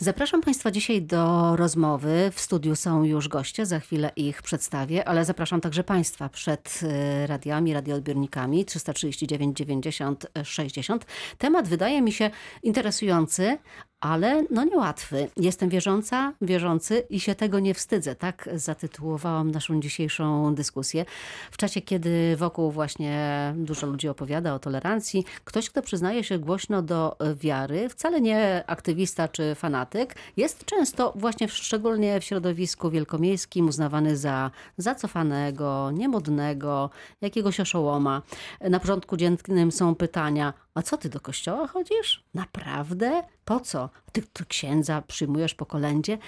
Zapraszam Państwa dzisiaj do rozmowy. W studiu są już goście, za chwilę ich przedstawię, ale zapraszam także Państwa przed y, radiami, radioodbiornikami 339 90 60. Temat wydaje mi się interesujący, ale no niełatwy. Jestem wierząca, wierzący i się tego nie wstydzę. Tak zatytułowałam naszą dzisiejszą dyskusję. W czasie, kiedy wokół właśnie dużo ludzi opowiada o tolerancji, ktoś, kto przyznaje się głośno do wiary, wcale nie aktywista czy fanatyk, jest często właśnie, szczególnie w środowisku wielkomiejskim, uznawany za zacofanego, niemodnego, jakiegoś oszołoma. Na porządku dziennym są pytania, a co ty do kościoła chodzisz? Naprawdę? Po co? Ty, ty księdza przyjmujesz po kolędzie?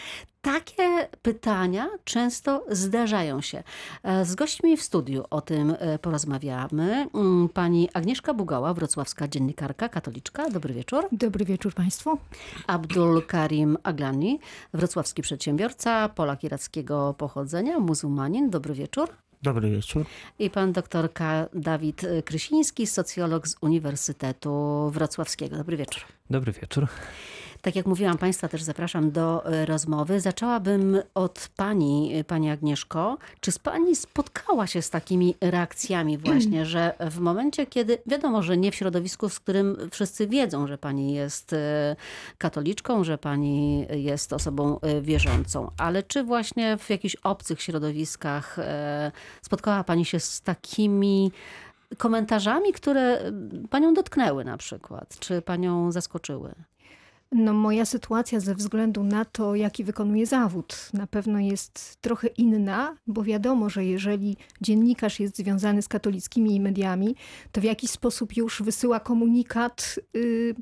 Takie pytania często zdarzają się. E, Z gośćmi w studiu o tym e, porozmawiamy. Mm, Pani Agnieszka Bugała, wrocławska dziennikarka, katoliczka. Dobry wieczór. Dobry wieczór Państwu. Abdul Karim Aglani, wrocławski przedsiębiorca, Polak irackiego pochodzenia, muzułmanin. Dobry wieczór. Dobry wieczór. I pan doktorka Dawid Krysiński, socjolog z Uniwersytetu Wrocławskiego. Dobry wieczór. Dobry wieczór. Tak jak mówiłam, Państwa też zapraszam do e, rozmowy. Zaczęłabym od Pani, e, Pani Agnieszko. Czy z Pani spotkała się z takimi reakcjami właśnie, że w momencie, kiedy wiadomo, że nie w środowisku, z którym wszyscy wiedzą, że Pani jest e, katoliczką, że Pani jest osobą wierzącą, ale czy właśnie w jakichś obcych środowiskach spotkała Pani się z takimi komentarzami, które Panią dotknęły na przykład, czy Panią zaskoczyły? No, moja sytuacja ze względu na to, jaki wykonuję zawód, na pewno jest trochę inna, bo wiadomo, że jeżeli dziennikarz jest związany z katolickimi mediami, to w jakiś sposób już wysyła komunikat. Yy,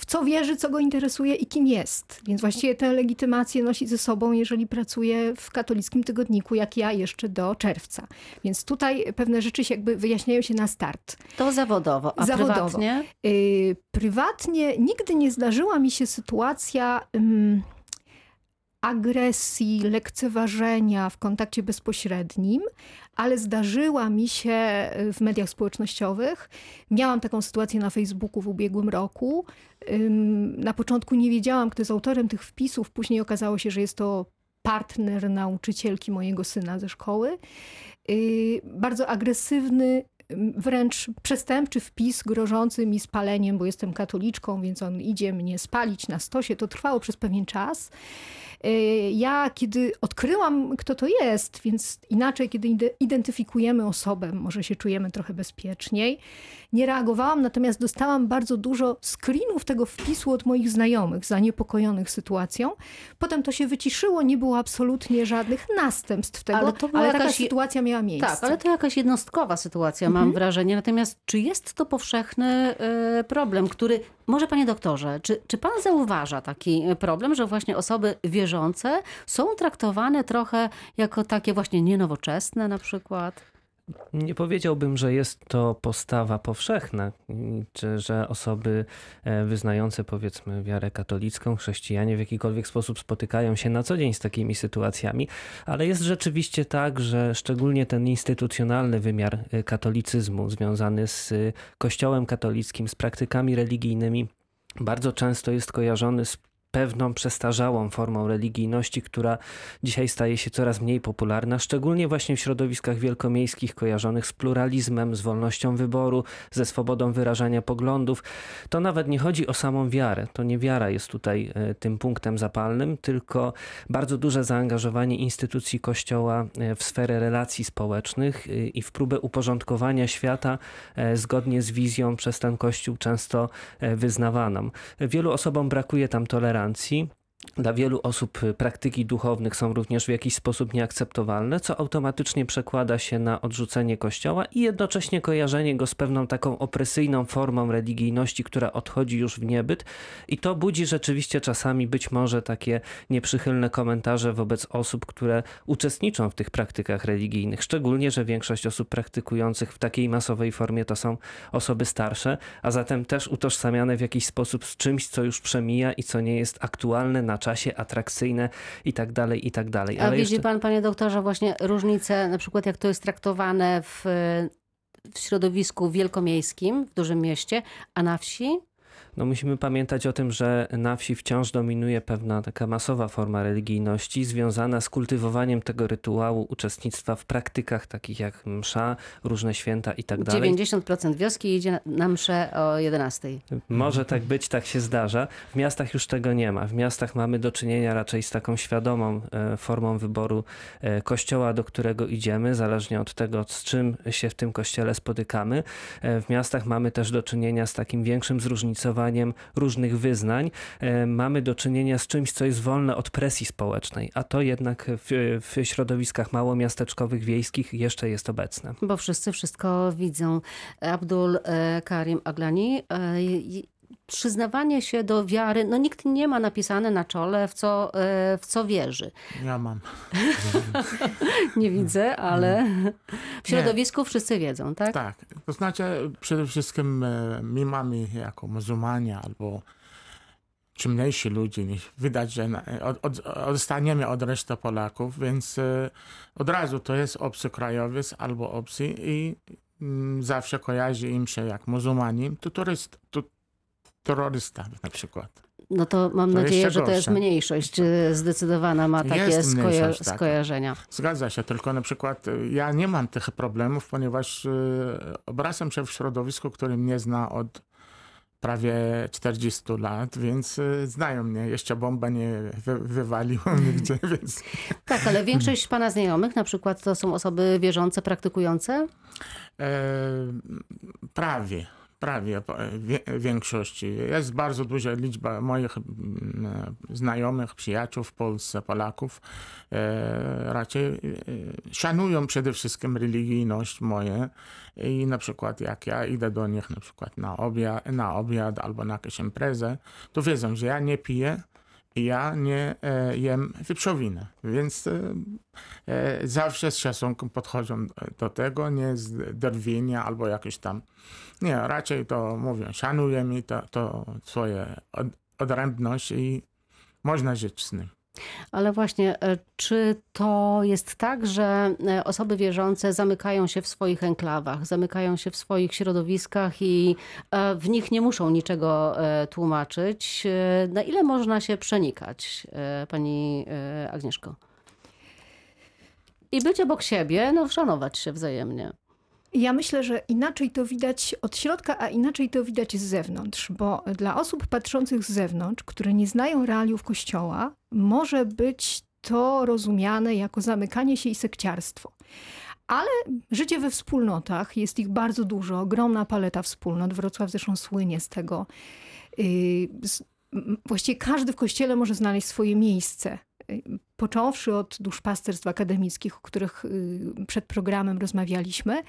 w co wierzy, co go interesuje i kim jest. Więc właściwie tę legitymację nosi ze sobą, jeżeli pracuje w katolickim tygodniku, jak ja jeszcze do czerwca. Więc tutaj pewne rzeczy się jakby wyjaśniają się na start. To zawodowo, a Zawodowo. prywatnie? Yy, prywatnie nigdy nie zdarzyła mi się sytuacja ym, agresji, lekceważenia w kontakcie bezpośrednim, ale zdarzyła mi się y, w mediach społecznościowych. Miałam taką sytuację na Facebooku w ubiegłym roku. Na początku nie wiedziałam, kto jest autorem tych wpisów, później okazało się, że jest to partner nauczycielki mojego syna ze szkoły. Yy, Bardzo agresywny, wręcz przestępczy wpis grożący mi spaleniem, bo jestem katoliczką, więc on idzie mnie spalić na stosie. To trwało przez pewien czas. Yy, Ja, kiedy odkryłam, kto to jest, więc inaczej, kiedy ide- identyfikujemy osobę, może się czujemy trochę bezpieczniej. Nie reagowałam, natomiast dostałam bardzo dużo screenów tego wpisu od moich znajomych, zaniepokojonych sytuacją. Potem to się wyciszyło, nie było absolutnie żadnych następstw tego, Ale ale, to była taka jakaś- sytuacja miała miejsce. Tak, ale to jakaś jednostkowa sytuacja, mam wrażenie. Natomiast czy jest to powszechny e, problem, który, może panie doktorze, czy, czy pan zauważa taki problem, że właśnie osoby wierzące są traktowane trochę jako takie właśnie nienowoczesne na przykład? Nie powiedziałbym, że jest to postawa powszechna, czy że osoby e, wyznające powiedzmy wiarę katolicką, chrześcijanie w jakikolwiek sposób spotykają się na co dzień z takimi sytuacjami, ale jest rzeczywiście tak, że szczególnie ten instytucjonalny wymiar e, katolicyzmu związany z e, Kościołem katolickim, z praktykami religijnymi, bardzo często jest kojarzony z pewną przestarzałą formą religijności, która dzisiaj staje się coraz mniej popularna, szczególnie właśnie w środowiskach wielkomiejskich kojarzonych z pluralizmem, z wolnością wyboru, ze swobodą wyrażania poglądów. To nawet nie chodzi o samą wiarę. To nie wiara jest tutaj e, tym punktem zapalnym, tylko bardzo duże zaangażowanie instytucji Kościoła e, w sferę relacji społecznych e, i w próbę uporządkowania świata zgodnie z wizją przez ten Kościół często wyznawaną. Wielu osobom brakuje tam tolerancji. գրանցի Dla wielu osób y, praktyki duchownych są również w jakiś sposób nieakceptowalne, co automatycznie przekłada się na odrzucenie Kościoła i jednocześnie kojarzenie go z pewną taką opresyjną formą religijności, która odchodzi już w niebyt. I to budzi rzeczywiście czasami być może takie nieprzychylne komentarze wobec osób, które uczestniczą w tych praktykach religijnych. Szczególnie, że większość osób praktykujących w takiej masowej formie to są osoby starsze, a zatem też utożsamiane w jakiś sposób z czymś, co już przemija i co nie jest aktualne na czasie, atrakcyjne i tak dalej, i tak dalej. A Ale widzi jeszcze- pan, panie doktorze, właśnie różnicę, na przykład jak to jest traktowane w, w środowisku wielkomiejskim, w dużym mieście, a na wsi? No musimy pamiętać o tym, że na wsi wciąż dominuje pewna taka masowa forma religijności związana z kultywowaniem tego rytuału uczestnictwa w praktykach takich jak msza, różne święta i tak dalej. 90% wioski idzie na- mszę o 11. Może tak być, tak się zdarza. W miastach już tego nie ma. W miastach mamy do czynienia raczej z taką świadomą e, formą wyboru e, kościoła, do którego idziemy, zależnie od tego, z czym się w tym kościele spotykamy. E, W miastach mamy też do czynienia z takim większym zróżnicowaniem różnych wyznań. E, Mamy do czynienia z czymś, co jest wolne od presji społecznej, a to jednak w, w środowiskach małomiasteczkowych, wiejskich jeszcze jest obecne. Bo wszyscy wszystko widzą. Abdul e, Karim Aglani. Przyznawanie się do wiary, no nikt nie ma napisane na czole, w co, e, w co wierzy. Ja mam. Nie widzę, ale w środowisku wszyscy wiedzą, tak? Tak. To znaczy przede wszystkim e, my mamy jako muzułmanie albo czy mniejsi ludzie, niż widać, że od, od, odstaniemy od reszty Polaków, więc e, od razu to jest obcy krajowiec albo obcy i mm, zawsze kojarzy im się jak muzułmanin, to turyst, to terrorysta na przykład. No to mam To nadzieję, że to jest mniejszość e, zdecydowana, ma takie Jest skoja- taka. skojarzenia. Zgadza się, tylko na przykład e, ja nie mam tych problemów, ponieważ e, obracam się w środowisku, które mnie zna od prawie 40 lat, więc znają mnie. Jeszcze bomba nie wy, wywaliła nigdzie, więc Tak, ale większość pana znajomych na przykład to są osoby wierzące, praktykujące? e, prawie. Prawie wie, większości. Jest bardzo duża liczba moich mm, znajomych, przyjaciół w Polsce, Polaków. E, raczej e, szanują przede wszystkim religijność moje i na przykład jak ja idę do nich na przykład na obiad, na obiad albo na jakąś imprezę, to wiedzą, że ja nie piję ja nie e, jem wieprzowiny, więc e, e, zawsze z szacunkiem podchodzą do tego, nie z drwienia albo jakieś tam, nie, raczej to mówią, szanuję mi to, to swoje od, odrębność i można żyć z nim. Ale właśnie, e, czy to jest tak, że e, osoby wierzące zamykają się w swoich enklawach, zamykają się w swoich środowiskach i e, w nich nie muszą niczego tłumaczyć? Na ile można się przenikać, pani Agnieszko? I być obok siebie, no szanować się wzajemnie. Ja myślę, że inaczej to widać od środka, a inaczej to widać z zewnątrz, bo dla osób patrzących z zewnątrz, które nie znają realiów Kościoła, może być to rozumiane jako zamykanie się i sekciarstwo. Ale życie we wspólnotach, jest ich bardzo dużo, ogromna paleta wspólnot. Wrocław zresztą słynie z tego. M- Właściwie każdy w kościele może znaleźć swoje miejsce. Począwszy od duszpasterstw akademickich, o których yy, przed programem rozmawialiśmy,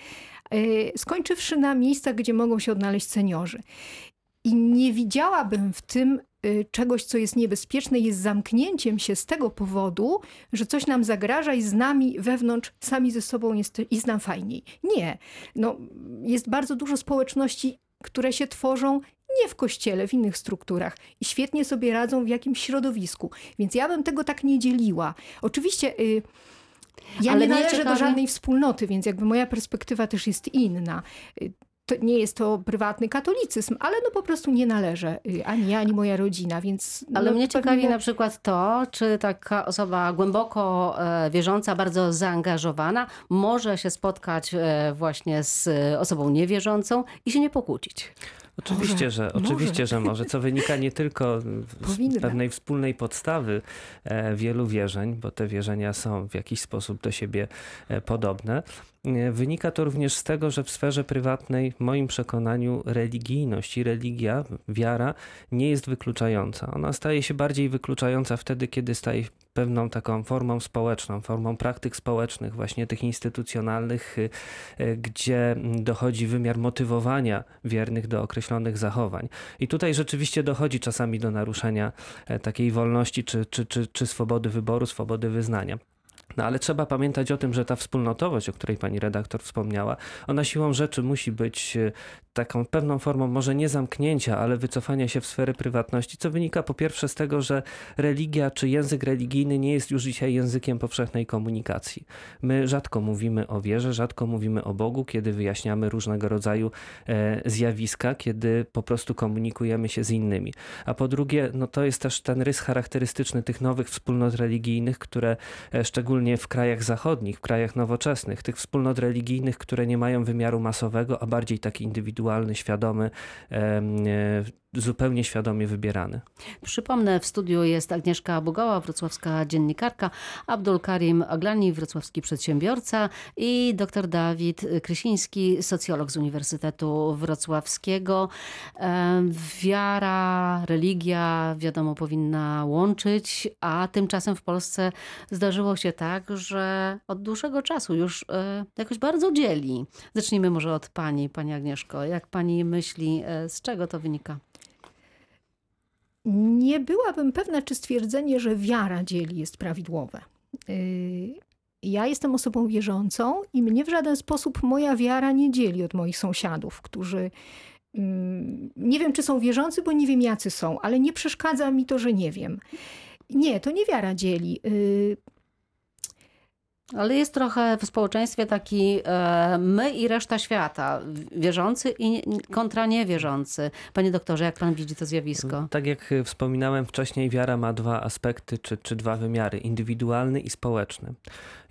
yy, skończywszy na miejscach, gdzie mogą się odnaleźć seniorzy. I nie widziałabym w tym y, czegoś, co jest niebezpieczne, jest zamknięciem się z tego powodu, że coś nam zagraża i z nami wewnątrz sami ze sobą jest, jest nam fajniej. Nie. No, jest bardzo dużo społeczności, które się tworzą nie w kościele, w innych strukturach i świetnie sobie radzą w jakimś środowisku. Więc ja bym tego tak nie dzieliła. Oczywiście. Y, ja Ale nie należę do żadnej wspólnoty, więc jakby moja perspektywa też jest inna. Y, To nie jest to prywatny katolicyzm, ale no po prostu nie należę y, ani ja, ani moja rodzina, więc... Ale no mnie pewnie- ciekawi na przykład to, czy taka osoba głęboko e, wierząca, bardzo zaangażowana, może się spotkać e, właśnie z osobą niewierzącą i się nie pokłócić. Oczywiście, Może, że, może. oczywiście, że może, co wynika nie tylko z pewnej wspólnej podstawy e, wielu wierzeń, bo te wierzenia są w jakiś sposób do siebie e, podobne. Wynika to również z tego, że w sferze prywatnej, w moim przekonaniu, religijność i religia, wiara nie jest wykluczająca. Ona staje się bardziej wykluczająca wtedy, kiedy staje pewną taką formą społeczną, formą praktyk społecznych, właśnie tych instytucjonalnych, y, y, gdzie dochodzi wymiar motywowania wiernych do określonych zachowań. I tutaj rzeczywiście dochodzi czasami do naruszenia e, takiej wolności czy, czy, czy, czy swobody wyboru, swobody wyznania. No ale trzeba pamiętać o tym, że ta wspólnotowość, o której pani redaktor wspomniała, ona siłą rzeczy musi być e, taką pewną formą może nie zamknięcia, ale wycofania się w sfery prywatności, co wynika po pierwsze z tego, że religia czy język religijny nie jest już dzisiaj językiem powszechnej komunikacji. My rzadko mówimy o wierze, rzadko mówimy o Bogu, kiedy wyjaśniamy różnego rodzaju e, zjawiska, kiedy po prostu komunikujemy się z innymi. A po drugie, no to jest też ten rys charakterystyczny tych nowych wspólnot religijnych, które e, szczególnie w krajach zachodnich, w krajach nowoczesnych, tych wspólnot religijnych, które nie mają wymiaru masowego, a bardziej taki indywidualny, świadomy, e, zupełnie świadomie wybierany. Przypomnę, w studiu jest Agnieszka Bugała, wrocławska dziennikarka, Abdul Karim Aglani, wrocławski przedsiębiorca i dr Dawid Krysiński, socjolog z Uniwersytetu Wrocławskiego. Wiara, religia, wiadomo, powinna łączyć, a tymczasem w Polsce zdarzyło się tak, że od dłuższego czasu już e, jakoś bardzo dzieli. Zacznijmy może od pani, pani Agnieszko. Jak pani myśli, e, z czego to wynika? Nie byłabym pewna, czy stwierdzenie, że wiara dzieli jest prawidłowe. Y, ja jestem osobą wierzącą i mnie w żaden sposób moja wiara nie dzieli od moich sąsiadów, którzy mm, nie wiem, czy są wierzący, bo nie wiem, jacy są, ale nie przeszkadza mi to, że nie wiem. Nie, to nie wiara dzieli. Ale jest trochę w społeczeństwie taki e, my i reszta świata, wierzący i kontra niewierzący. Panie doktorze, jak pan widzi to zjawisko? Tak jak wspominałem wcześniej, wiara ma dwa aspekty czy, czy dwa wymiary, indywidualny i społeczny.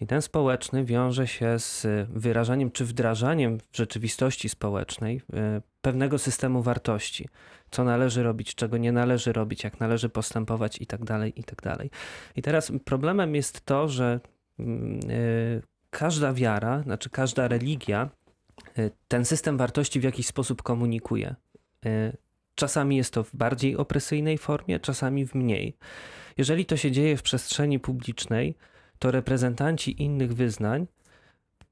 I ten społeczny wiąże się z wyrażaniem czy wdrażaniem w rzeczywistości społecznej e, pewnego systemu wartości co należy robić, czego nie należy robić, jak należy postępować i tak dalej, i tak dalej. I teraz problemem jest to, że każda wiara, znaczy każda religia, y, ten system wartości w jakiś sposób komunikuje. Y, czasami jest to w bardziej opresyjnej formie, czasami w mniej. Jeżeli to się dzieje w przestrzeni publicznej, to reprezentanci innych wyznań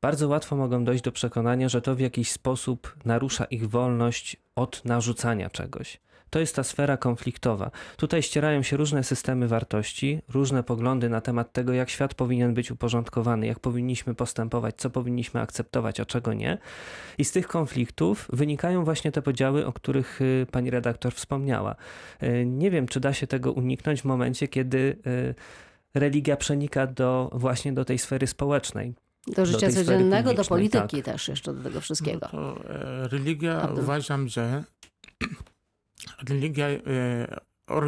bardzo łatwo mogą dojść do przekonania, że to w jakiś sposób narusza ich wolność od narzucania czegoś. To jest ta sfera konfliktowa. Tutaj ścierają się różne systemy wartości, różne poglądy na temat tego, jak świat powinien być uporządkowany, jak powinniśmy postępować, co powinniśmy akceptować, a czego nie. I z tych konfliktów wynikają właśnie te podziały, o których y, pani redaktor wspomniała. Y, nie wiem, czy da się tego uniknąć w momencie, kiedy y, religia przenika do, właśnie do tej sfery społecznej. Do życia do codziennego, do polityki tak. też jeszcze do tego wszystkiego. No to, e, religia uważam, że religia e,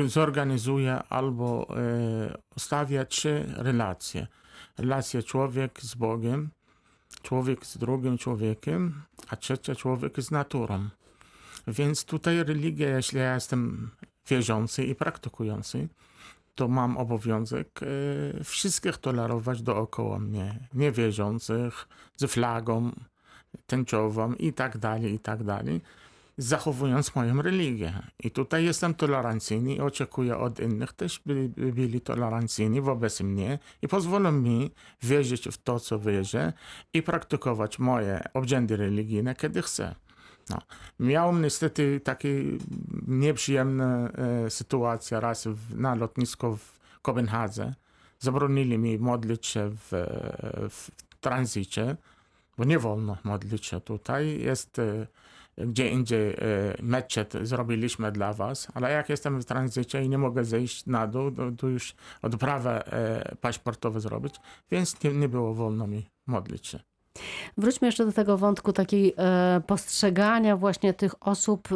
zorganizuje albo e, ustawia trzy relacje. Relację człowiek z Bogiem, człowiek z drugim człowiekiem, a trzecia człowiek z naturą. Więc tutaj religia, jeśli ja jestem wierzący i praktykujący, to mam obowiązek e, wszystkich tolerować dookoła mnie. Niewierzących, z flagą tęczową i tak dalej, i tak dalej zachowując moją religię. I tutaj jestem tolerancyjny i oczekuję od innych też, by, by byli tolerancyjni wobec mnie i pozwolą mi wierzyć w to, co wierzę i praktykować moje obrzędy religijne, kiedy chcę. No. Miałem niestety takie nieprzyjemne e, raz w, na lotnisku w Kopenhadze. Zabronili mi modlić się w, w tranzycie, bo nie wolno modlić się tutaj. Jest e, gdzie indziej e, meczet zrobiliśmy dla was, ale jak jestem w tranzycie i nie mogę zejść na dół, to, to już odprawę e, paszportową zrobić, więc nie, nie było wolno mi modlić się. Wróćmy jeszcze do tego wątku takiej e, postrzegania właśnie tych osób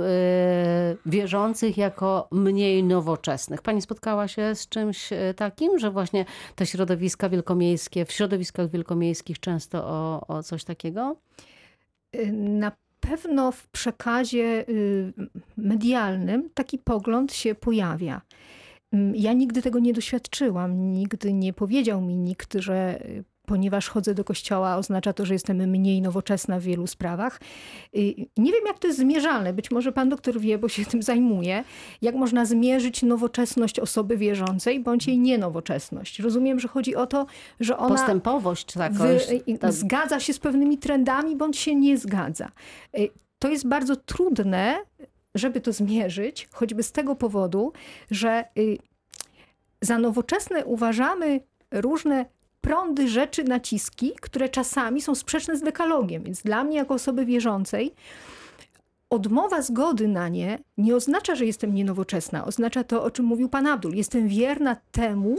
wierzących jako mniej nowoczesnych. Pani spotkała się z czymś takim, że właśnie te środowiska wielkomiejskie, w środowiskach wielkomiejskich często o, o coś takiego? Na pewno w przekazie y, medialnym taki pogląd się pojawia. Mm, ja nigdy tego nie doświadczyłam, nigdy nie powiedział mi nikt, że y, ponieważ chodzę do kościoła, oznacza to, że jestem mniej nowoczesna w wielu sprawach. Y, nie wiem, jak to jest zmierzalne. Być może pan doktor wie, bo się tym zajmuje. Jak można zmierzyć nowoczesność osoby wierzącej, bądź jej nienowoczesność. Rozumiem, że chodzi o to, że ona... Postępowość taką. Tak. Zgadza się z pewnymi trendami, bądź się nie zgadza. Y, to jest bardzo trudne, żeby to zmierzyć, choćby z tego powodu, że y, za nowoczesne uważamy różne prądy rzeczy, naciski, które czasami są sprzeczne z dekalogiem. Więc dla mnie, jako osoby wierzącej, odmowa zgody na nie nie oznacza, że jestem nienowoczesna. Oznacza to, o czym mówił pan Abdul. Jestem wierna temu,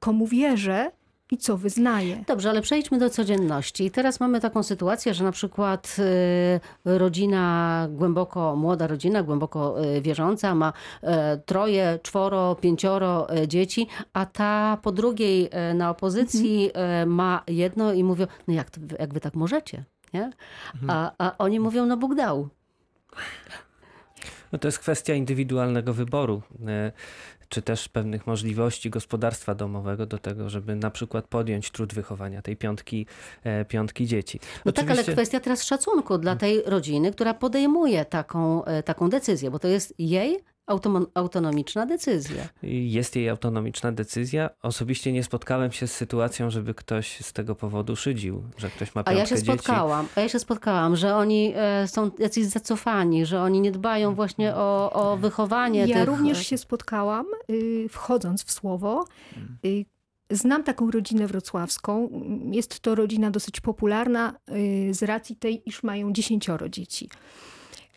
komu wierzę i co wyznaję. Dobrze, ale przejdźmy do codzienności. Teraz mamy taką sytuację, że na przykład y, rodzina, głęboko, młoda rodzina, głęboko y, wierząca, ma y, troje, czworo, pięcioro dzieci, a ta po drugiej na opozycji y, ma jedno i mówią, no jak, jak wy tak możecie? Nie? A, a oni mówią, no Bóg dał. No to jest kwestia indywidualnego wyboru, czy też pewnych możliwości gospodarstwa domowego do tego, żeby na przykład podjąć trud wychowania tej piątki, e, piątki dzieci. No tak, ale kwestia teraz szacunku dla tej rodziny, która podejmuje taką, e, taką decyzję, bo to jest jej autonomiczna decyzja. Jest jej autonomiczna decyzja. Osobiście nie spotkałem się z sytuacją, żeby ktoś z tego powodu szydził, że ktoś ma A piątkę ja się dzieci. spotkałam, a ja się spotkałam, że oni e, są jacyś zacofani, że oni nie dbają właśnie o, o wychowanie Ja tych... również się spotkałam, y, wchodząc w słowo. Y, Znam taką rodzinę wrocławską. Jest to rodzina dosyć popularna y, z racji tej, iż mają dziesięcioro dzieci.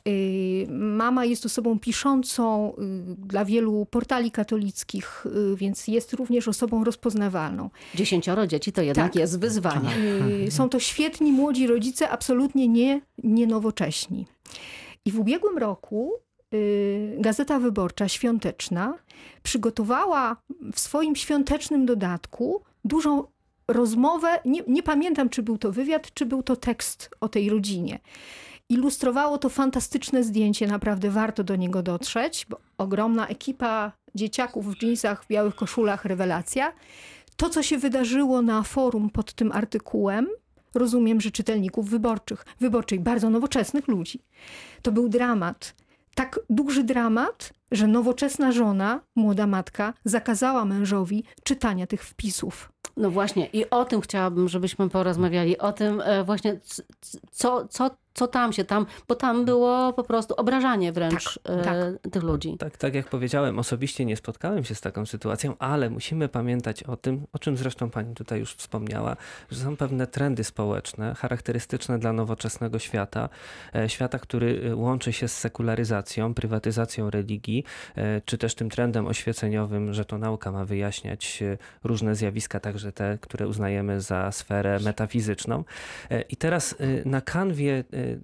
Y, Mama jest osobą piszącą y, dla wielu portali katolickich, y, więc jest również osobą rozpoznawalną. Dziesięcioro dzieci to jednak Tak. jest wyzwanie. Są to świetni młodzi rodzice, absolutnie nie, nie nowocześni. I w ubiegłym roku Gazeta Wyborcza Świąteczna przygotowała w swoim świątecznym dodatku dużą rozmowę. Nie, nie pamiętam, czy był to wywiad, czy był to tekst o tej rodzinie. Ilustrowało to fantastyczne zdjęcie, naprawdę warto do niego dotrzeć, bo ogromna ekipa dzieciaków w dżinsach, w białych koszulach, rewelacja. To, co się wydarzyło na forum pod tym artykułem, rozumiem, że czytelników wyborczych, wyborczych, bardzo nowoczesnych ludzi. To był dramat. Tak duży dramat, że nowoczesna żona, młoda matka, zakazała mężowi czytania tych wpisów. No właśnie i o tym chciałabym, żebyśmy porozmawiali, o tym e, właśnie co, co, co tam się tam, bo tam było po prostu obrażanie wręcz Tak, e, tych ludzi. Tak, tak jak powiedziałem, osobiście nie spotkałem się z taką sytuacją, ale musimy pamiętać o tym, o czym zresztą pani tutaj już wspomniała, że są pewne trendy społeczne charakterystyczne dla nowoczesnego świata, e, świata, który e, łączy się z sekularyzacją, prywatyzacją religii, czy też tym trendem oświeceniowym, że to nauka ma wyjaśniać różne zjawiska, także te, które uznajemy za sferę metafizyczną. I teraz na kanwie uh,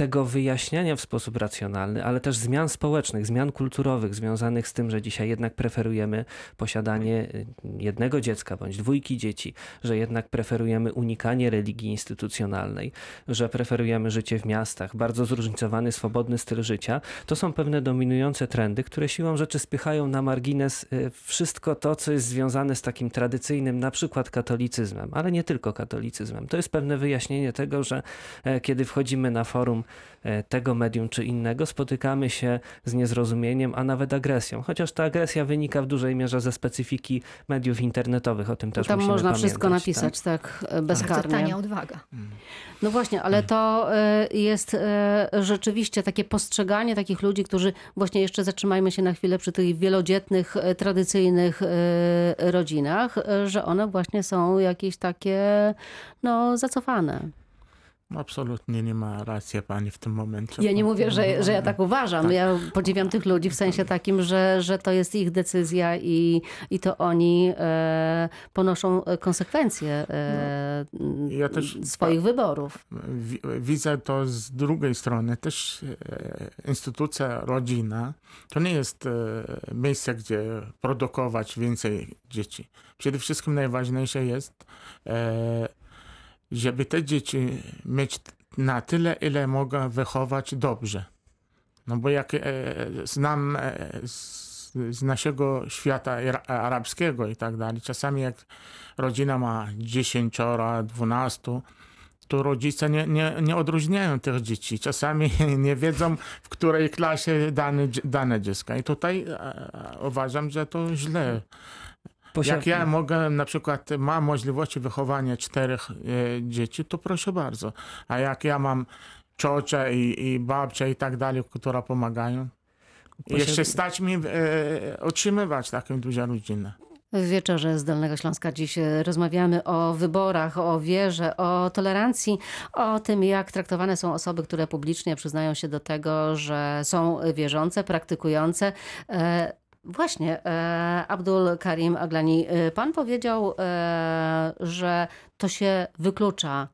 tego wyjaśniania w sposób racjonalny, ale też zmian społecznych, zmian kulturowych związanych z tym, że dzisiaj jednak preferujemy posiadanie y, jednego dziecka bądź dwójki dzieci, że jednak preferujemy unikanie religii instytucjonalnej, że preferujemy życie w miastach, bardzo zróżnicowany, swobodny styl życia, to są pewne dominujące trendy, które siłą rzeczy spychają na margines y, wszystko to, co jest związane z takim tradycyjnym, na przykład katolicyzmem, ale nie tylko katolicyzmem. To jest pewne wyjaśnienie tego, że e, kiedy wchodzimy na forum tego medium czy innego, spotykamy się z niezrozumieniem, a nawet agresją. Chociaż ta agresja wynika w dużej mierze ze specyfiki mediów internetowych, o tym też Tam musimy można pamiętać. wszystko napisać tak, e, Bardzo bezkarnie. tania odwaga. No właśnie, ale to e, jest e, rzeczywiście takie postrzeganie takich ludzi, którzy właśnie jeszcze zatrzymajmy się na chwilę przy tych wielodzietnych, e, tradycyjnych e, rodzinach, e, że one właśnie są jakieś takie no zacofane. Absolutnie nie ma racji pani w tym momencie. Ja nie mówię, że, że ja tak uważam. Ja podziwiam tych ludzi w sensie takim, że, że to jest ich decyzja i, i to oni e, ponoszą konsekwencje e, Ja też- swoich wyborów. Wi- Widzę to z drugiej strony. Też e, instytucja rodzina to nie jest e, miejsce, gdzie produkować więcej dzieci. Przede wszystkim najważniejsze jest, e, żeby te dzieci mieć na tyle, ile mogą wychować dobrze. No bo jak e, znam e, z, z naszego świata ara- arabskiego i tak dalej, czasami jak rodzina ma 10, 12, to rodzice nie, nie, nie odróżniają tych dzieci. Czasami nie wiedzą, w której klasie dane, dane dziecko. I tutaj e, uważam, że to źle. Jak ja mogę, na przykład mam możliwości wychowania czterech e, dzieci, to proszę bardzo. A jak ja mam ciocia i, i babcia i tak dalej, które pomagają, Posia- jeszcze stać mi e, utrzymywać taką dużą rodzinę. W wieczorze z Dolnego Śląska dziś e, rozmawiamy o wyborach, o wierze, o tolerancji, o tym, jak traktowane są osoby, które publicznie przyznają się do tego, że są wierzące, praktykujące. Właśnie, e, Abdul Karim Aglani, e, pan powiedział, e, że to się wyklucza.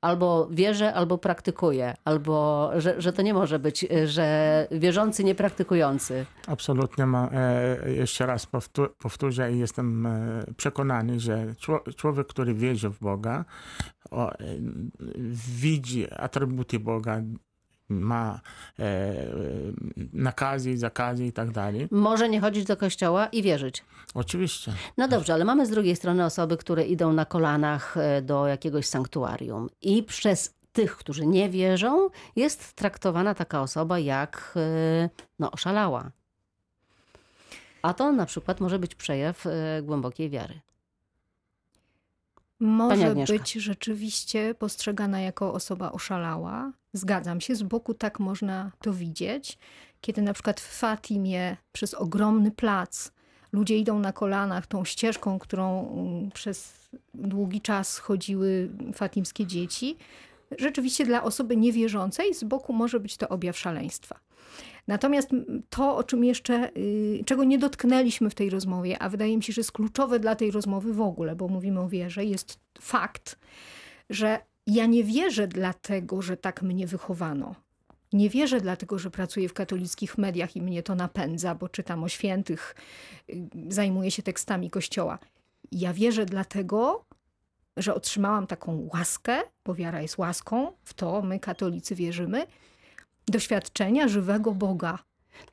Albo wierzę, albo praktykuję, albo że, że to nie może być, że wierzący, niepraktykujący. Absolutnie. Ma, jeszcze raz powtór, powtórzę i jestem przekonany, że czło- człowiek, który wierzy w Boga, widzi atrybuty Boga, ma e, nakazy, zakazy i tak dalej. Może nie chodzić do kościoła i wierzyć. Oczywiście. No dobrze, ale mamy z drugiej strony osoby, które idą na kolanach e, do jakiegoś sanktuarium i przez tych, którzy nie wierzą, jest traktowana taka osoba jak e, no, oszalała. A to na przykład może być przejaw e, głębokiej wiary. Może być rzeczywiście postrzegana jako osoba oszalała. Zgadzam się, z boku tak można to widzieć. Kiedy na przykład w Fatimie przez ogromny plac ludzie idą na kolanach tą ścieżką, którą mm, przez długi czas chodziły fatimskie dzieci, rzeczywiście dla osoby niewierzącej z boku może być to objaw szaleństwa. Natomiast mm, to, o czym jeszcze, y, czego nie dotknęliśmy w tej rozmowie, a wydaje mi się, że jest kluczowe dla tej rozmowy w ogóle, bo mówimy o wierze, jest fakt, że ja nie wierzę dlatego, że tak mnie wychowano. Nie wierzę dlatego, że pracuję w katolickich mediach i mnie to napędza, bo czytam o świętych, y, zajmuję się tekstami kościoła. Ja wierzę dlatego, że otrzymałam taką łaskę, bo wiara jest łaską, w to my katolicy wierzymy, doświadczenia żywego Boga.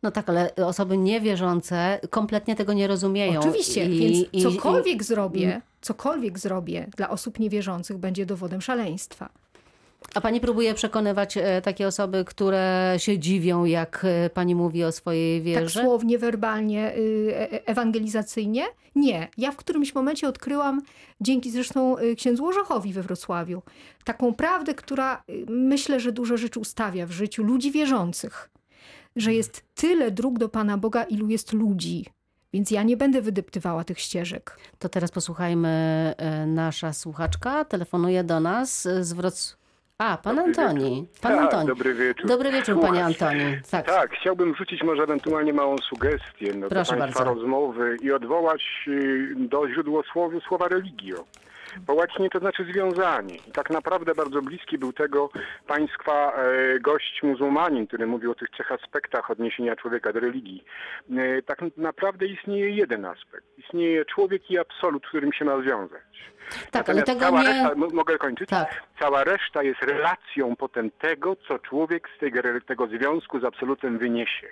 No tak, ale osoby niewierzące kompletnie tego nie rozumieją. Oczywiście, I- więc i- cokolwiek zrobię, cokolwiek zrobię dla osób niewierzących będzie dowodem szaleństwa. A pani próbuje przekonywać e, takie osoby, które się dziwią, jak e, pani mówi o swojej Tak wierze? słownie, werbalnie, y, e- ewangelizacyjnie? Nie. Ja w którymś momencie odkryłam, dzięki zresztą y, księdzu Orzechowi we Wrocławiu, taką prawdę, która y, myślę, że dużo rzeczy ustawia w życiu ludzi wierzących. Że jest tyle dróg do Pana Boga, ilu jest ludzi. Więc ja nie będę wydeptywała tych ścieżek. To teraz posłuchajmy e, nasza słuchaczka. Telefonuje do nas z Wroc... A, pan Dobry Antoni. Pan tak, Antoni. dobry wieczór. Dobry wieczór, panie. Antoni. Tak. Tak, chciałbym rzucić może ewentualnie małą sugestię no, do Państwa bardzo. rozmowy i odwołać y, do źródłosłowiu słowa religio. Po łacinie to znaczy związanie. I tak naprawdę bardzo bliski był tego Państwa e, gość muzułmanin, który mówił o tych trzech aspektach odniesienia człowieka do religii. E, tak naprawdę istnieje jeden aspekt. Istnieje człowiek i absolut, którym się ma związać. Tak, ale Natomiast tego cała nie... reszta, mogę kończyć? Tak. Cała reszta jest relacją potem tego, co człowiek z tego, tego związku z absolutem wyniesie.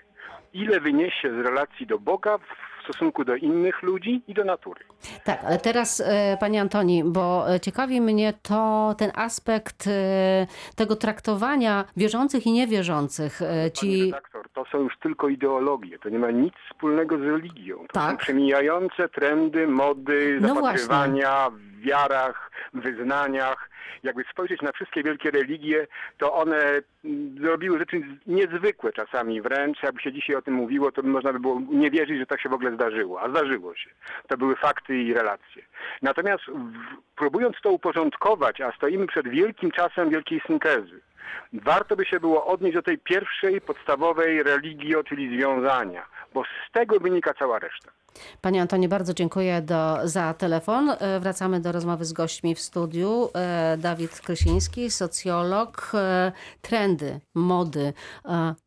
Ile wyniesie z relacji do Boga w stosunku do innych ludzi i do natury. Tak, ale teraz, e, panie Antoni, bo e, ciekawi mnie to ten aspekt e, tego traktowania wierzących i niewierzących. Ci... redaktor, to są już tylko ideologie. To nie ma nic wspólnego z religią. To Tak. są przemijające trendy, mody, No zapatrywania w wiarach, wyznaniach. Jakby spojrzeć na wszystkie wielkie religie, to one mm, zrobiły rzeczy niezwykłe czasami wręcz. Jakby się dzisiaj o tym mówiło, to można by było nie wierzyć, że tak się w ogóle zdarzyło. A zdarzyło się. To były fakty i relacje. Natomiast w, próbując to uporządkować, a stoimy przed wielkim czasem wielkiej syntezy, warto by się było odnieść do tej pierwszej, podstawowej religii, czyli związania, bo z tego wynika cała reszta. Panie Antonie, bardzo dziękuję do, za telefon. E, Wracamy do rozmowy z gośćmi w studiu. E, Dawid Krysiński, socjolog. E, Trendy, mody.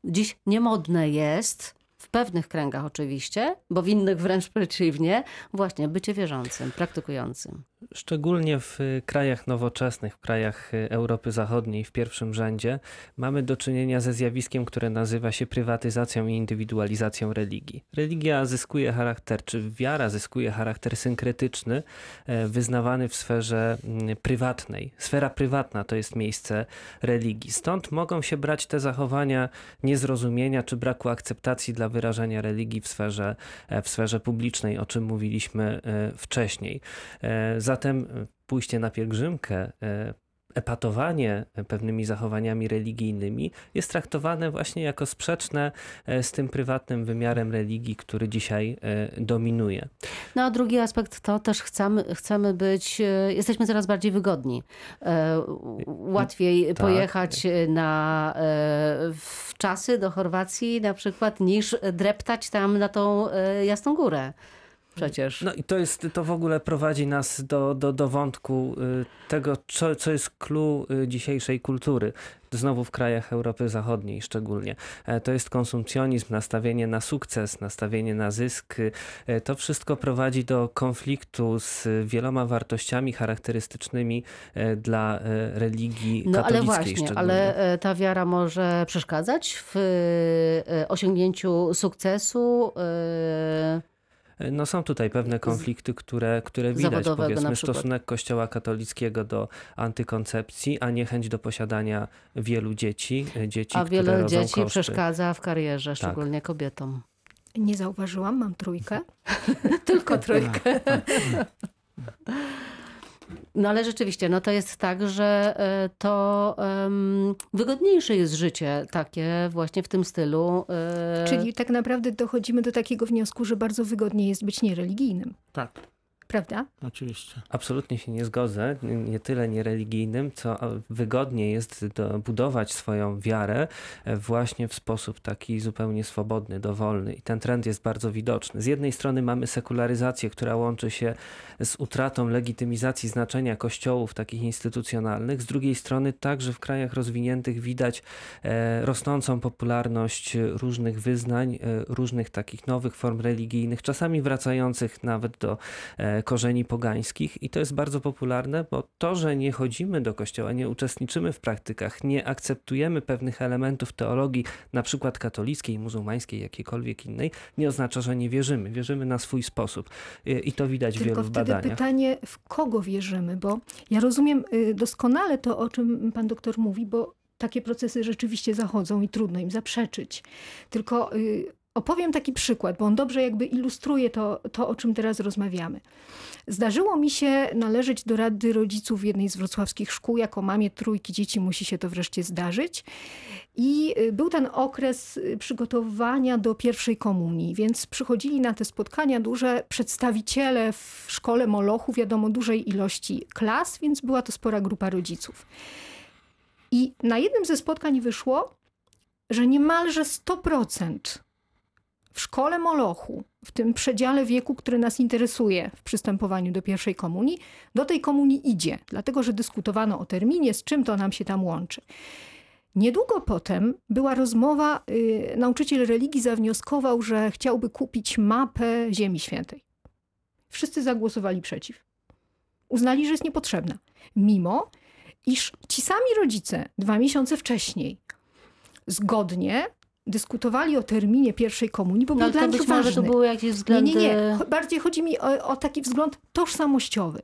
Dziś niemodne jest, w pewnych kręgach oczywiście, bo w innych wręcz przeciwnie, właśnie bycie wierzącym, praktykującym. Szczególnie w y, krajach nowoczesnych, w krajach y, Europy Zachodniej w pierwszym rzędzie mamy do czynienia ze zjawiskiem, które nazywa się prywatyzacją i indywidualizacją religii. Religia zyskuje charakter, czy wiara zyskuje charakter synkretyczny, e, wyznawany w sferze mm, prywatnej. Sfera prywatna to jest miejsce religii. Stąd mogą się brać te zachowania niezrozumienia czy braku akceptacji dla wyrażania religii w sferze, e, w sferze publicznej, o czym mówiliśmy e, wcześniej. E, Zatem e, pójście na pielgrzymkę, e, epatowanie pewnymi zachowaniami religijnymi jest traktowane właśnie jako sprzeczne e, z tym prywatnym wymiarem religii, który dzisiaj e, dominuje. No a drugi aspekt to też chcemy, chcemy być, e, jesteśmy coraz bardziej wygodni. E, Łatwiej Tak. pojechać na e, w czasy do Chorwacji na przykład niż dreptać tam na tą e, Jasną Górę. Przecież. No i to jest, to w ogóle prowadzi nas do, do, do wątku y, tego, co, co jest clue y, dzisiejszej kultury. Znowu w krajach Europy Zachodniej szczególnie. E, To jest konsumpcjonizm, nastawienie na sukces, nastawienie na zysk. Y, e, To wszystko prowadzi do konfliktu z wieloma wartościami charakterystycznymi e, dla religii No ale katolickiej właśnie, szczególnie. ale e, ta wiara może przeszkadzać w osiągnięciu sukcesu. E, No są tutaj pewne konflikty, które, które widać. Powiedzmy stosunek kościoła katolickiego do antykoncepcji, a niechęć do posiadania wielu dzieci. e, dzieci A wiele dzieci koszty. przeszkadza w karierze, Tak. szczególnie kobietom. Nie zauważyłam, mam trójkę. Tylko trójkę. No ale rzeczywiście, no to jest tak, że e, to em, wygodniejsze jest życie takie właśnie w tym stylu. e, Czyli tak naprawdę dochodzimy do takiego wniosku, że bardzo wygodnie jest być niereligijnym. Tak, Prawda? oczywiście. Absolutnie się nie zgodzę. Nie tyle niereligijnym, co wygodnie jest do, budować swoją wiarę e, właśnie w sposób taki zupełnie swobodny, dowolny. I ten trend jest bardzo widoczny. Z jednej strony mamy sekularyzację, która łączy się z utratą legitymizacji znaczenia kościołów takich instytucjonalnych. Z drugiej strony także w krajach rozwiniętych widać e, rosnącą popularność różnych wyznań, e, różnych takich nowych form religijnych, czasami wracających nawet do korzeni pogańskich i to jest bardzo popularne, bo to, że nie chodzimy do kościoła, nie uczestniczymy w praktykach, nie akceptujemy pewnych elementów teologii, na przykład katolickiej, muzułmańskiej, jakiejkolwiek innej, nie oznacza, że nie wierzymy. Wierzymy na swój sposób i to widać w Tylko wielu wtedy badaniach. pytanie, w kogo wierzymy, bo ja rozumiem y, doskonale to, o czym pan doktor mówi, bo takie procesy rzeczywiście zachodzą i trudno im zaprzeczyć. Tylko y, opowiem taki przykład, bo on dobrze jakby ilustruje to, to, o czym teraz rozmawiamy. Zdarzyło mi się należeć do rady rodziców jednej z wrocławskich szkół. Jako mamie trójki dzieci musi się to wreszcie zdarzyć. I y, był ten okres y, przygotowania do pierwszej komunii, więc przychodzili na te spotkania duże przedstawiciele w szkole Molochu, wiadomo, dużej ilości klas, więc była to spora grupa rodziców. I na jednym ze spotkań wyszło, że niemalże 100% w szkole Molochu, w tym przedziale wieku, który nas interesuje w przystępowaniu do pierwszej komunii, do tej komunii idzie, dlatego że dyskutowano o terminie, z czym to nam się tam łączy. Niedługo potem była rozmowa, y, nauczyciel religii zawnioskował, że chciałby kupić mapę Ziemi Świętej. Wszyscy zagłosowali przeciw. Uznali, że jest niepotrzebna. Mimo, iż ci sami rodzice dwa miesiące wcześniej zgodnie dyskutowali o terminie pierwszej komunii, bo No, był dla to nich ważny. to były jakieś Nie, względy... nie, nie. Cho- Bardziej chodzi mi o, o taki wzgląd tożsamościowy.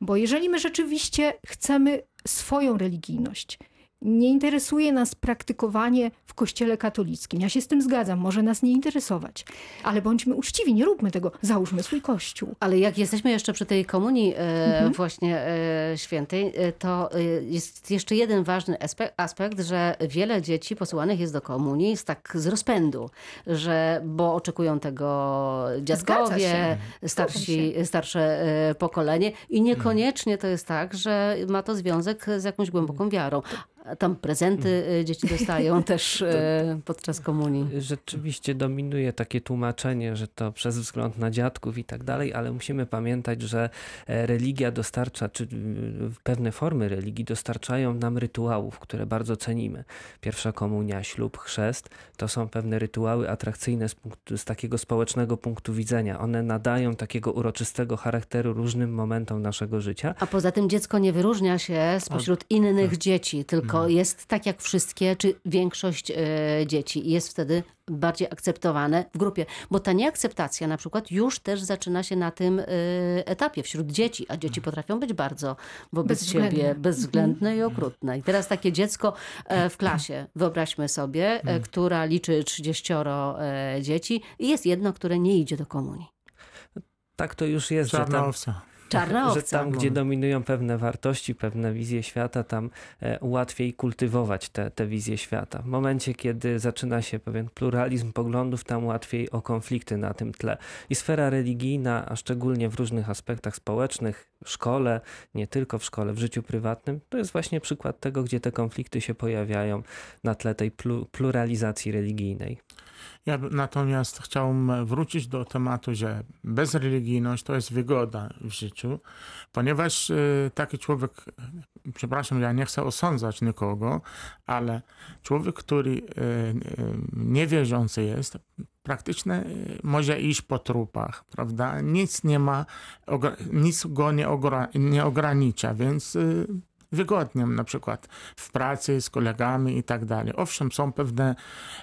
Bo jeżeli my rzeczywiście chcemy swoją religijność, nie interesuje nas praktykowanie w kościele katolickim. Ja się z tym zgadzam, może nas nie interesować. Ale bądźmy uczciwi, nie róbmy tego. Załóżmy swój kościół. Ale jak jesteśmy jeszcze przy tej komunii e, Mhm. właśnie e, świętej, e, to jest jeszcze jeden ważny aspekt, aspekt, że wiele dzieci posyłanych jest do komunii z tak z rozpędu, że bo oczekują tego dziadkowie, starsi, starsze e, pokolenie i niekoniecznie to jest tak, że ma to związek z jakąś głęboką wiarą. Tam prezenty e, dzieci dostają też e, podczas komunii. Rzeczywiście dominuje takie tłumaczenie, że to przez wzgląd na dziadków i tak dalej, ale musimy pamiętać, że e, religia dostarcza, czy y, pewne formy religii dostarczają nam rytuałów, które bardzo cenimy. Pierwsza komunia, ślub, chrzest to są pewne rytuały atrakcyjne z, punktu, z takiego społecznego punktu widzenia. One nadają takiego uroczystego charakteru różnym momentom naszego życia. A poza tym dziecko nie wyróżnia się spośród innych dzieci, tylko jest tak jak wszystkie, czy większość e, dzieci i jest wtedy bardziej akceptowane w grupie. Bo ta nieakceptacja na przykład już też zaczyna się na tym e, etapie wśród dzieci, a dzieci potrafią być bardzo wobec Bezwzględne. siebie bezwzględne i okrutne. I teraz takie dziecko e, w klasie, wyobraźmy sobie, e, która liczy 30 e, dzieci i jest jedno, które nie idzie do komunii. Tak to już jest, że Czarna tam owca. Czarna że owca. tam, gdzie dominują pewne wartości, pewne wizje świata, tam e, łatwiej kultywować te, te wizje świata. W momencie, kiedy zaczyna się pewien pluralizm poglądów, tam łatwiej o konflikty na tym tle. I sfera religijna, a szczególnie w różnych aspektach społecznych, szkole, nie tylko w szkole, w życiu prywatnym, to jest właśnie przykład tego, gdzie te konflikty się pojawiają na tle tej plu- pluralizacji religijnej. Ja natomiast chciałbym wrócić do tematu, że bezreligijność to jest wygoda w życiu, ponieważ e, taki człowiek, przepraszam, ja nie chcę osądzać nikogo, ale człowiek, który e, e, niewierzący jest, praktycznie e, może iść po trupach, prawda? Nic nie ma, nic go nie, ogra- nie ogranicza, więc wygodnie na przykład w pracy z kolegami i tak dalej. Owszem, są pewne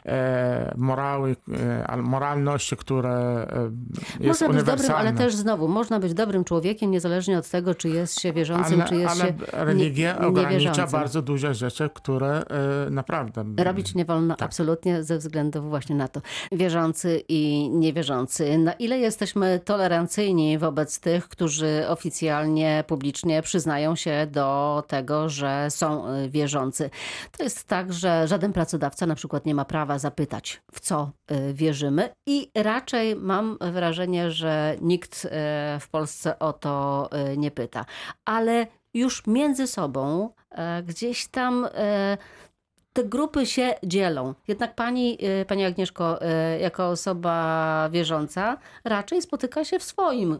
e, morały, e, al- moralności, które e, jest Można być dobrym, ale też znowu, można być dobrym człowiekiem, niezależnie od tego, czy jest się wierzącym, ale, czy jest ale się religia nie- ogranicza bardzo duże rzeczy, które e, naprawdę... Robić nie wolno Tak. absolutnie ze względu właśnie na to. Wierzący i niewierzący. Na ile jesteśmy tolerancyjni wobec tych, którzy oficjalnie, publicznie przyznają się do tego, że są y, wierzący? To jest tak, że żaden pracodawca na przykład nie ma prawa zapytać, w co y, wierzymy i raczej mam wrażenie, że nikt y, w Polsce o to nie pyta. Ale już między sobą gdzieś tam te grupy się dzielą. Jednak pani, pani Agnieszko, jako osoba wierząca, raczej spotyka się w swoim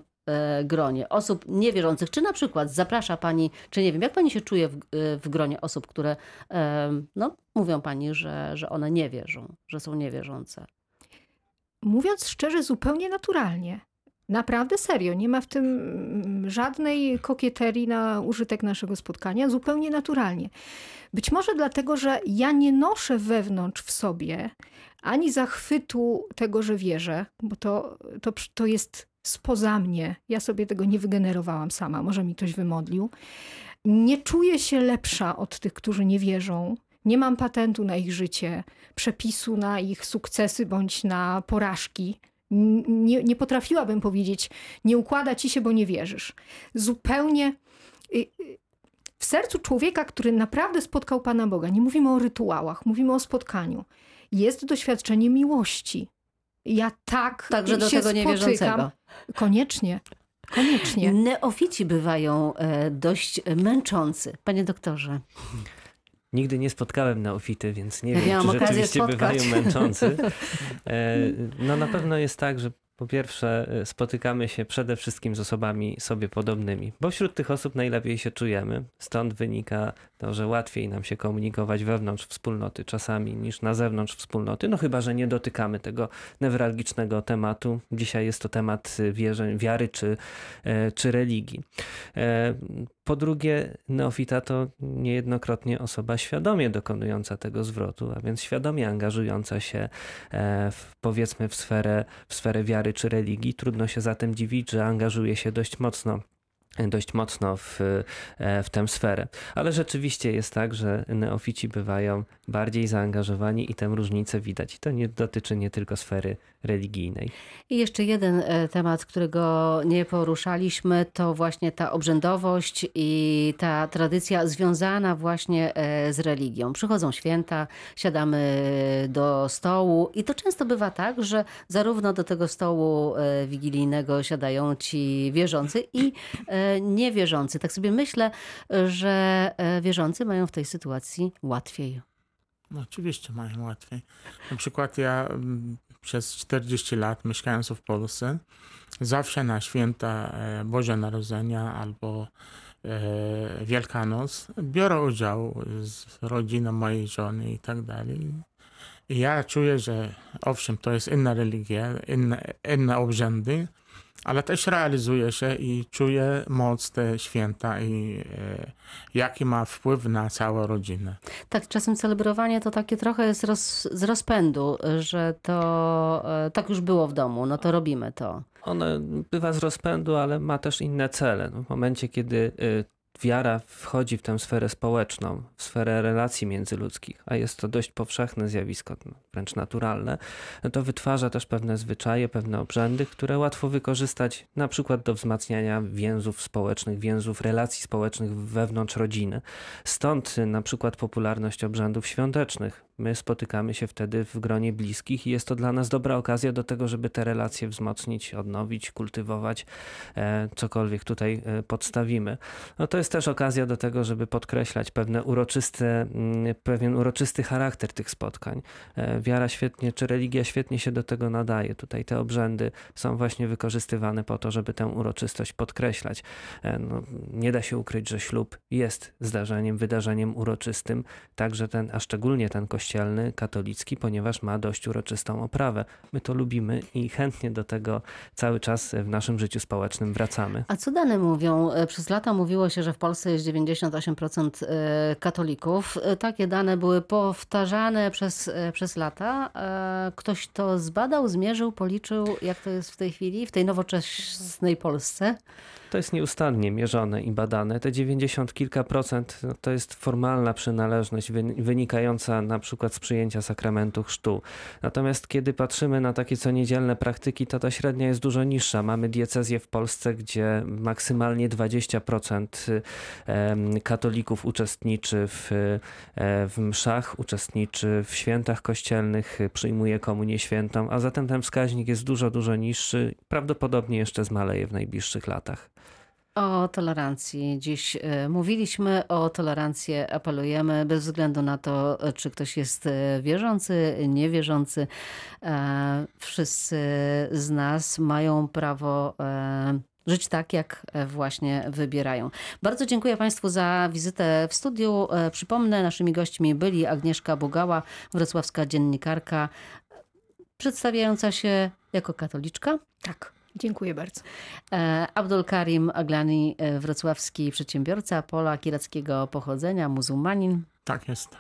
gronie osób niewierzących. Czy na przykład zaprasza pani, czy nie wiem, jak pani się czuje w, y, w gronie osób, które em, no, mówią pani, że, że one nie wierzą, że są niewierzące? Mówiąc szczerze, zupełnie naturalnie. Naprawdę serio, nie ma w tym mm, żadnej kokieterii na użytek naszego spotkania, zupełnie naturalnie. Być może dlatego, że ja nie noszę wewnątrz w sobie ani zachwytu tego, że wierzę, bo to, to, to jest spoza mnie. Ja sobie tego nie wygenerowałam sama, może mi ktoś wymodlił. Nie czuję się lepsza od tych, którzy nie wierzą. Nie mam patentu na ich życie, przepisu na ich sukcesy bądź na porażki. Nie, nie potrafiłabym powiedzieć, nie układa ci się, bo nie wierzysz. Zupełnie y, y, w sercu człowieka, który naprawdę spotkał Pana Boga, nie mówimy o rytuałach, mówimy o spotkaniu, jest doświadczenie miłości. Ja tak Także do się tego spotykam. niewierzącego. Koniecznie. Koniecznie. Neofici bywają e, dość męczący. Panie doktorze. Nigdy nie spotkałem neofity, więc nie Ja wiem, czy rzeczywiście spotkać. bywają męczący. E, No na pewno jest tak, że po pierwsze e, spotykamy się przede wszystkim z osobami sobie podobnymi, bo wśród tych osób najlepiej się czujemy. Stąd wynika to, że łatwiej nam się komunikować wewnątrz wspólnoty czasami niż na zewnątrz wspólnoty, no chyba, że nie dotykamy tego newralgicznego tematu. Dzisiaj jest to temat y, wierzeń, wiary czy, e, czy religii. E, Po drugie, neofita to niejednokrotnie osoba świadomie dokonująca tego zwrotu, a więc świadomie angażująca się e, w, powiedzmy w sferę, w sferę wiary czy religii. Trudno się zatem dziwić, że angażuje się dość mocno dość mocno w, e, w tę sferę. Ale rzeczywiście jest tak, że neofici bywają bardziej zaangażowani i tę różnicę widać. I to nie dotyczy nie tylko sfery religijnej. I jeszcze jeden e, temat, którego nie poruszaliśmy, to właśnie ta obrzędowość i ta tradycja związana właśnie e, z religią. Przychodzą święta, siadamy do stołu i to często bywa tak, że zarówno do tego stołu e, wigilijnego siadają ci wierzący i niewierzący. Tak sobie myślę, że wierzący mają w tej sytuacji łatwiej. No, oczywiście mają łatwiej. Na przykład ja mm, przez 40 lat mieszkając w Polsce, zawsze na święta e, Boże Narodzenia albo e, Wielkanoc biorę udział z rodziną mojej żony i tak dalej. I ja czuję, że owszem, to jest inna religia, inne, inne obrzędy, ale też realizuje się i czuję moc te święta i e, jaki ma wpływ na całą rodzinę. Tak, czasem celebrowanie to takie trochę jest roz, z rozpędu, że to e, tak już było w domu, no to robimy to. One bywa z rozpędu, ale ma też inne cele. No, w momencie, kiedy y, wiara wchodzi w tę sferę społeczną, w sferę relacji międzyludzkich, a jest to dość powszechne zjawisko, no, wręcz naturalne, no to wytwarza też pewne zwyczaje, pewne obrzędy, które łatwo wykorzystać na przykład do wzmacniania więzów społecznych, więzów relacji społecznych wewnątrz rodziny. Stąd na przykład popularność obrzędów świątecznych. My spotykamy się wtedy w gronie bliskich i jest to dla nas dobra okazja do tego, żeby te relacje wzmocnić, odnowić, kultywować, e, cokolwiek tutaj e, podstawimy. No to jest też okazja do tego, żeby podkreślać pewne uroczyste, mm, pewien uroczysty charakter tych spotkań. E, wiara świetnie, czy religia świetnie się do tego nadaje. Tutaj te obrzędy są właśnie wykorzystywane po to, żeby tę uroczystość podkreślać. E, no, nie da się ukryć, że ślub jest zdarzeniem, wydarzeniem uroczystym, także ten, a szczególnie ten kościelny, katolicki, ponieważ ma dość uroczystą oprawę. My to lubimy i chętnie do tego cały czas w naszym życiu społecznym wracamy. A co dane mówią? E, Przez lata mówiło się, że w Polsce jest 98% e, katolików. E, Takie dane były powtarzane przez, e, przez lata. Ktoś to zbadał, zmierzył, policzył, jak to jest w tej chwili, w tej nowoczesnej Polsce? To jest nieustannie mierzone i badane. Te 90 kilka procent no, to jest formalna przynależność wy- wynikająca na przykład z przyjęcia sakramentu chrztu. Natomiast kiedy patrzymy na takie co praktyki, to ta średnia jest dużo niższa. Mamy diecezję w Polsce, gdzie maksymalnie 20% em, katolików uczestniczy w, e, w mszach, uczestniczy w świętach kościelnych, przyjmuje komunię świętą, a zatem ten wskaźnik jest dużo, dużo niższy. Prawdopodobnie jeszcze zmaleje w najbliższych latach. O tolerancji dziś e, mówiliśmy, o tolerancję apelujemy bez względu na to, e, czy ktoś jest e, wierzący, niewierzący. Wszyscy z nas mają prawo żyć tak, jak właśnie wybierają. Bardzo dziękuję Państwu za wizytę w studiu. Przypomnę, naszymi gośćmi byli Agnieszka Bugała, wrocławska dziennikarka, przedstawiająca się jako katoliczka. Tak, dziękuję bardzo. E, Abdul Karim Aglani, e, wrocławski przedsiębiorca, Polak irackiego pochodzenia, muzułmanin. Tak jest.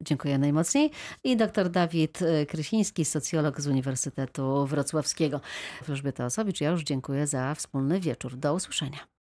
Dziękuję najmocniej. I dr Dawid e, Krysiński, socjolog z Uniwersytetu Wrocławskiego. Elżbieta Osowicz, ja już dziękuję za wspólny wieczór. Do usłyszenia.